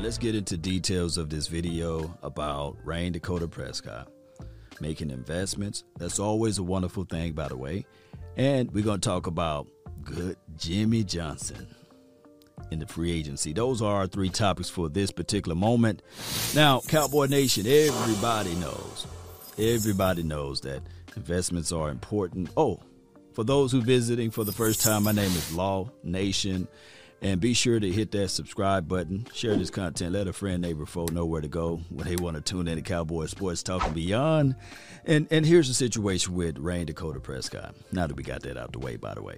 right, let's get into details of this video about Rain Dakota Prescott making investments. That's always a wonderful thing, by the way. And we're going to talk about good Jimmy Johnson in the free agency. Those are our three topics for this particular moment. Now, Cowboy Nation, everybody knows, everybody knows that investments are important. Oh, for those who visiting for the first time, my name is Law Nation. And be sure to hit that subscribe button, share this content, let a friend, neighbor, foe know where to go when they want to tune in to Cowboy Sports Talk and Beyond. And and here's the situation with Rayne Dakota Prescott. Now that we got that out the way, by the way.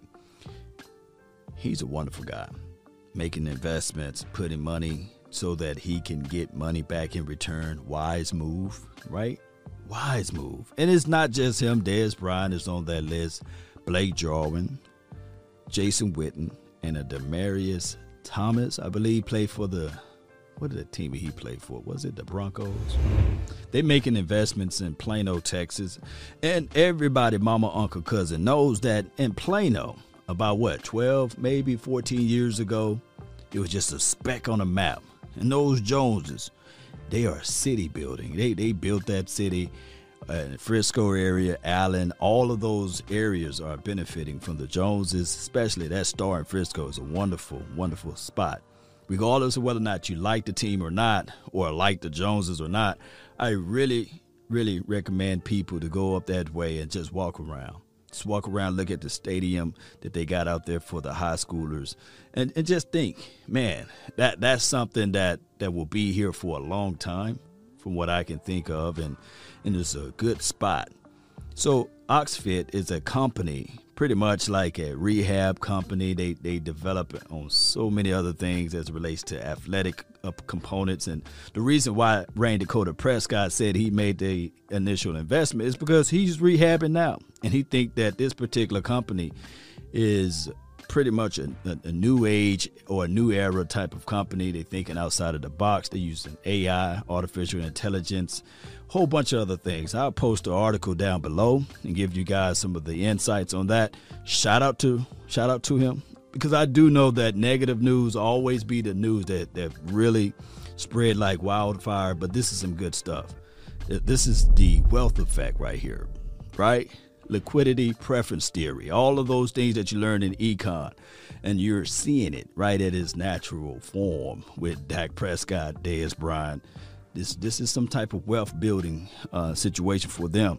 He's a wonderful guy, making investments, putting money so that he can get money back in return. Wise move, right? Wise move. And it's not just him. Dez Bryant is on that list. Blake Jarwin, Jason Witten, and a Demaryius Thomas, I believe, played for the what did the team he played for? Was it the Broncos? They're making investments in Plano, Texas, and everybody, mama, uncle, cousin knows that in Plano, about what 12, maybe 14 years ago, it was just a speck on a map. And those Joneses, they are city building. They they built that city uh, Frisco area, Allen, all of those areas are benefiting from the Joneses, especially that star in Frisco is a wonderful, wonderful spot. Regardless of whether or not you like the team or not, or like the Joneses or not, I really, really recommend people to go up that way and just walk around. Just walk around, look at the stadium that they got out there for the high schoolers, and, and just think, man, that that's something that, that will be here for a long time, from what I can think of, and and it's a good spot. So OxeFit is a company, pretty much like a rehab company. They they develop on so many other things as relates to athletic uh, components. And the reason why Rayne Dakota Prescott said he made the initial investment is because he's rehabbing now, and he think that this particular company is pretty much a, a, a, new age or a new era type of company. They're thinking outside of the box. They're using AI, artificial intelligence, whole bunch of other things. I'll post an article down below and give you guys some of the insights on that. Shout out to shout out to him because I do know that negative news always be the news that that really spread like wildfire. But this is some good stuff. This is the wealth effect right here, right? Liquidity preference theory, all of those things that you learn in econ, and you're seeing it right at its natural form with Dak Prescott, Dez Bryant, this this is some type of wealth building uh, situation for them.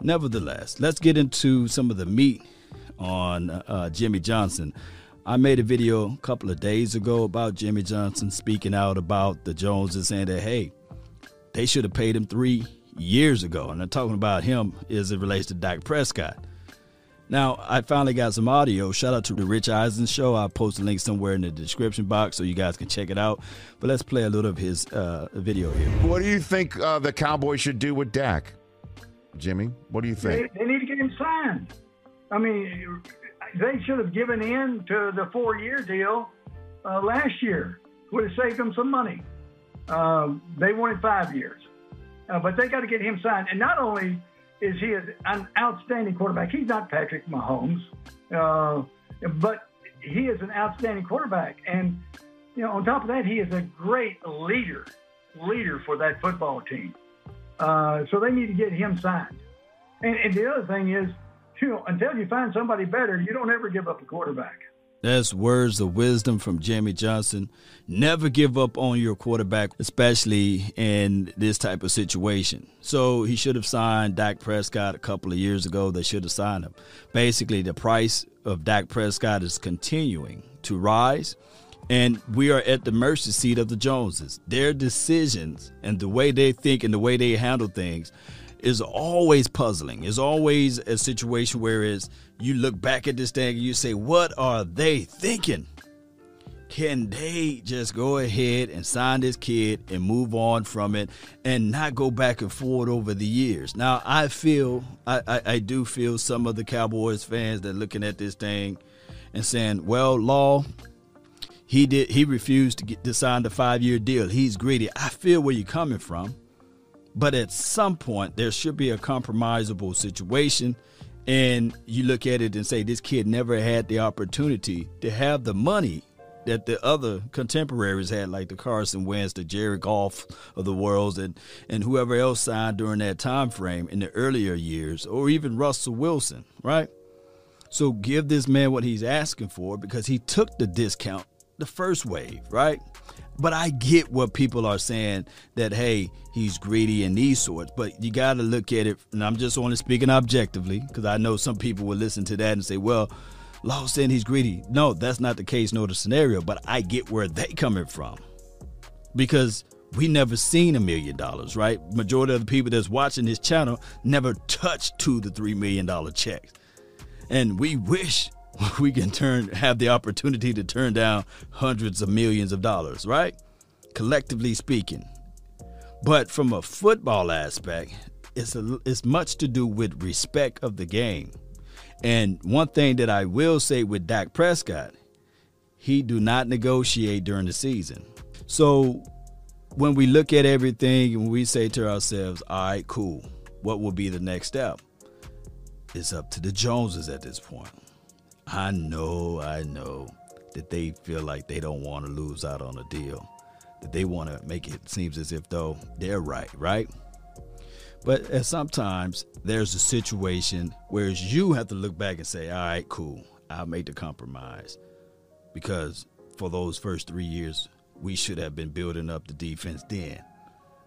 Nevertheless, let's get into some of the meat on uh, Jimmy Johnson. I made a video a couple of days ago about Jimmy Johnson speaking out about the Joneses saying that hey, they should have paid him three years ago, and I'm talking about him as it relates to Dak Prescott. Now, I finally got some audio. Shout out to the Rich Eisen show. I'll post a link somewhere in the description box so you guys can check it out. But let's play a little of his uh, video here. What do you think uh, the Cowboys should do with Dak? Jimmy, what do you think? They, they need to get him signed. I mean, they should have given in to the four year deal uh, last year. Would have saved them some money. Um, they wanted five years. Uh, but they got to get him signed. And not only is he an outstanding quarterback. He's not Patrick Mahomes, uh, but he is an outstanding quarterback. And you know, on top of that, he is a great leader, leader for that football team. Uh, so they need to get him signed. And, and the other thing is, you know, until you find somebody better, you don't ever give up a quarterback. That's words of wisdom from Jimmy Johnson. Never give up on your quarterback, especially in this type of situation. So he should have signed Dak Prescott a couple of years ago. They should have signed him. Basically, the price of Dak Prescott is continuing to rise, and we are at the mercy seat of the Joneses. Their decisions and the way they think and the way they handle things is always puzzling. It's always a situation where is you look back at this thing and you say, what are they thinking? Can they just go ahead and sign this kid and move on from it and not go back and forth over the years? Now, I feel, I, I, I do feel some of the Cowboys fans that looking at this thing and saying, well, Law, he did he refused to get to sign the five year deal. He's greedy. I feel where you're coming from. But at some point, there should be a compromisable situation. And you look at it and say, this kid never had the opportunity to have the money that the other contemporaries had, like the Carson Wentz, the Jared Goff of the world, and and whoever else signed during that time frame in the earlier years, or even Russell Wilson, right? So give this man what he's asking for because he took the discount the first wave, right? But I get what people are saying that hey, he's greedy and these sorts. But you got to look at it, and I'm just only speaking objectively because I know some people will listen to that and say, well Law saying he's greedy. No, that's not the case nor the scenario, but I get where they coming from. Because we never seen a million dollars, right? Majority of the people that's watching this channel never touched two to three million dollar checks. And we wish we can turn have the opportunity to turn down hundreds of millions of dollars, right? Collectively speaking. But from a football aspect, it's a, it's much to do with respect of the game. And one thing that I will say with Dak Prescott, he do not negotiate during the season. So when we look at everything and we say to ourselves, all right, cool, what will be the next step? It's up to the Joneses at this point. I know, I know that they feel like they don't want to lose out on a deal. That they want to make it seems as if though they're right, right? But uh, sometimes there's a situation where you have to look back and say, all right, cool, I made the compromise. Because for those first three years, we should have been building up the defense then.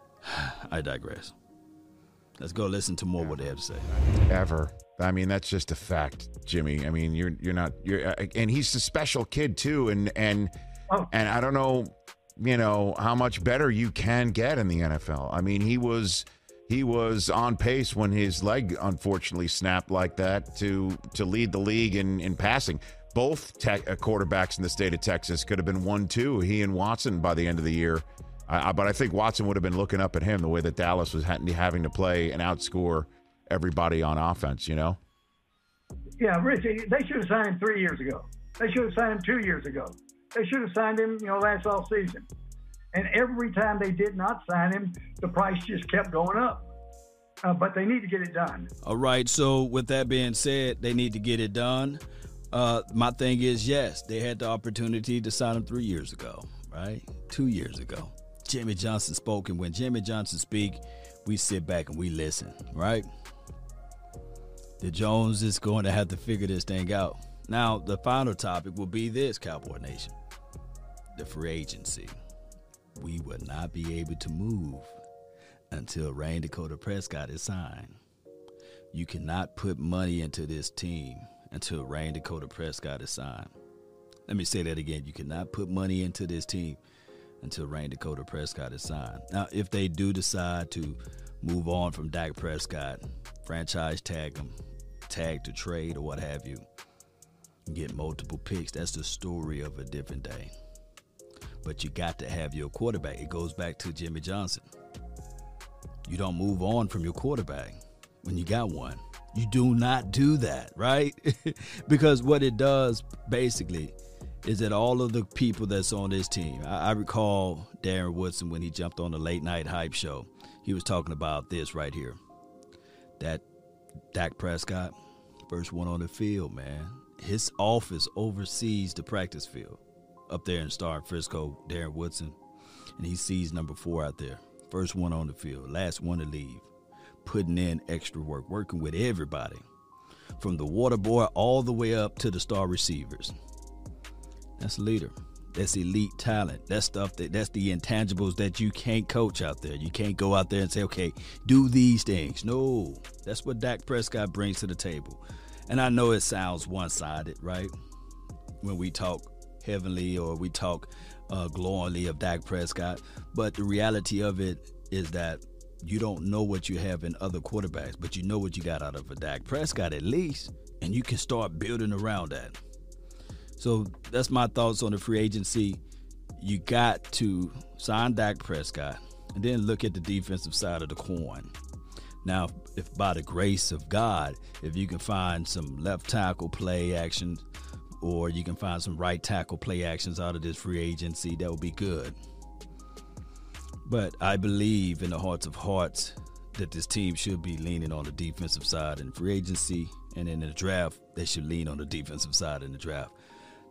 I digress. Let's go listen to more what they have to say. Ever. I mean, that's just a fact, Jimmy. I mean, you're you're not you're uh, and he's a special kid too and and oh. and I don't know, you know, how much better you can get in the NFL. I mean, he was he was on pace when his leg unfortunately snapped like that to to lead the league in in passing. Both tech, uh, quarterbacks in the state of Texas could have been one two. He and Watson by the end of the year. Uh, but I think Watson would have been looking up at him the way that Dallas was having to play and outscore everybody on offense. You know. Yeah, Richie, they should have signed him three years ago. They should have signed him two years ago. They should have signed him, you know, last off season. And every time they did not sign him, the price just kept going up. Uh, but they need to get it done. All right. So, with that being said, they need to get it done. Uh, my thing is, yes, they had the opportunity to sign him three years ago, right? Two years ago. Jimmy Johnson spoke, and when Jimmy Johnson speak, we sit back and we listen, right? The Jones is going to have to figure this thing out. Now, the final topic will be this, Cowboy Nation: the free agency we will not be able to move until Rayne Dakota Prescott is signed. You cannot put money into this team until Rayne Dakota Prescott is signed. Let me say that again. You cannot put money into this team until Rayne Dakota Prescott is signed. Now, if they do decide to move on from Dak Prescott, franchise tag him, tag to trade or what have you, get multiple picks, that's the story of a different day but you got to have your quarterback. It goes back to Jimmy Johnson. You don't move on from your quarterback when you got one. You do not do that, right? because what it does basically is that all of the people that's on this team, I, I, recall Darren Woodson when he jumped on the late night hype show, he was talking about this right here. That Dak Prescott, first one on the field, man. His office oversees the practice field up there in Star Frisco, Darren Woodson, and he sees number four out there. First one on the field, last one to leave, putting in extra work, working with everybody, from the water boy all the way up to the star receivers. That's a leader. That's elite talent. That's stuff that that's the intangibles that you can't coach out there. You can't go out there and say, okay, do these things. No, that's what Dak Prescott brings to the table. And I know it sounds one-sided, right? When we talk heavenly or we talk uh, glowingly of Dak Prescott. But the reality of it is that you don't know what you have in other quarterbacks, but you know what you got out of a Dak Prescott at least, and you can start building around that. So that's my thoughts on the free agency. You got to sign Dak Prescott and then look at the defensive side of the coin. Now, if by the grace of God, if you can find some left tackle play action or you can find some right tackle play actions out of this free agency. That would be good. But I believe in the hearts of hearts that this team should be leaning on the defensive side in free agency and in the draft, they should lean on the defensive side in the draft.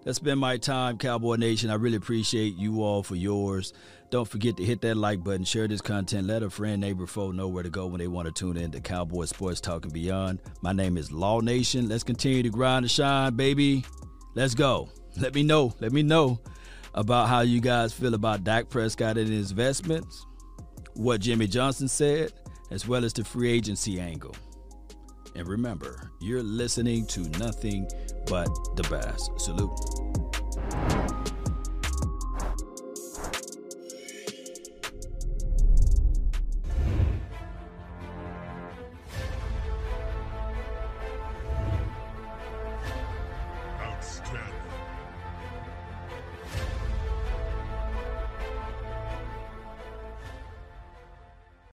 That's been my time, Cowboy Nation. I really appreciate you all for yours. Don't forget to hit that like button, share this content, let a friend, neighbor, foe know where to go when they want to tune in to Cowboy Sports Talk and Beyond. My name is Law Nation. Let's continue to grind and shine, baby. Let's go. Let me know. Let me know about how you guys feel about Dak Prescott and his investments, what Jimmy Johnson said, as well as the free agency angle. And remember, you're listening to nothing but the best. Salute.